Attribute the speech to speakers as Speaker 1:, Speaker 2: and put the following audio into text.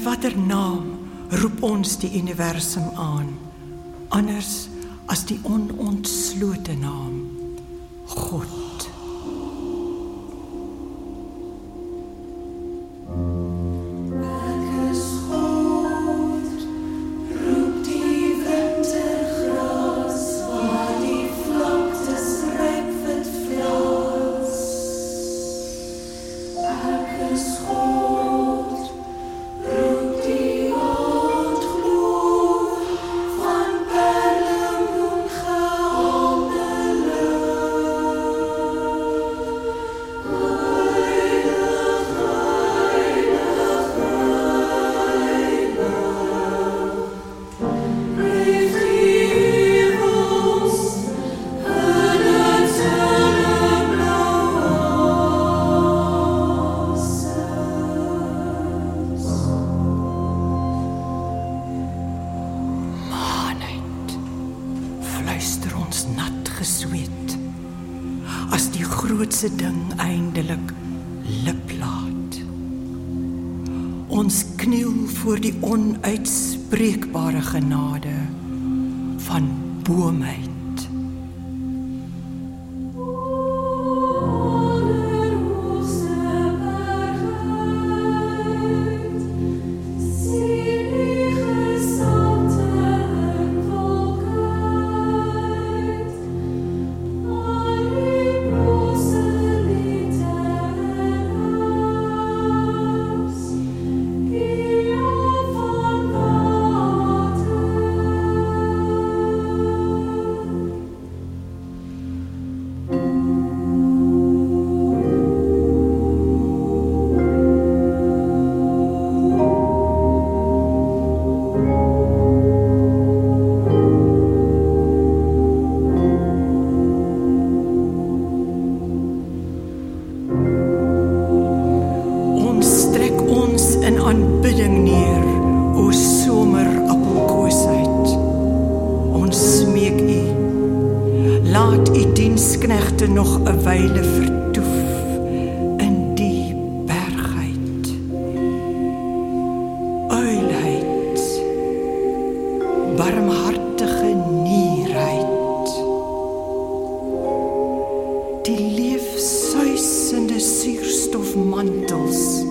Speaker 1: watter naam roep ons die universum aan? Anders as die onontslote naam God. As die grootste ding eindelik lip laat. Ons kniel voor die onuitspreekbare genade van boomheid. Laat U diensknegte nog 'n wyle vertoef in die bergheid. Uilheid, barmhartige nierheid. Die leefsuisende suurstofmantels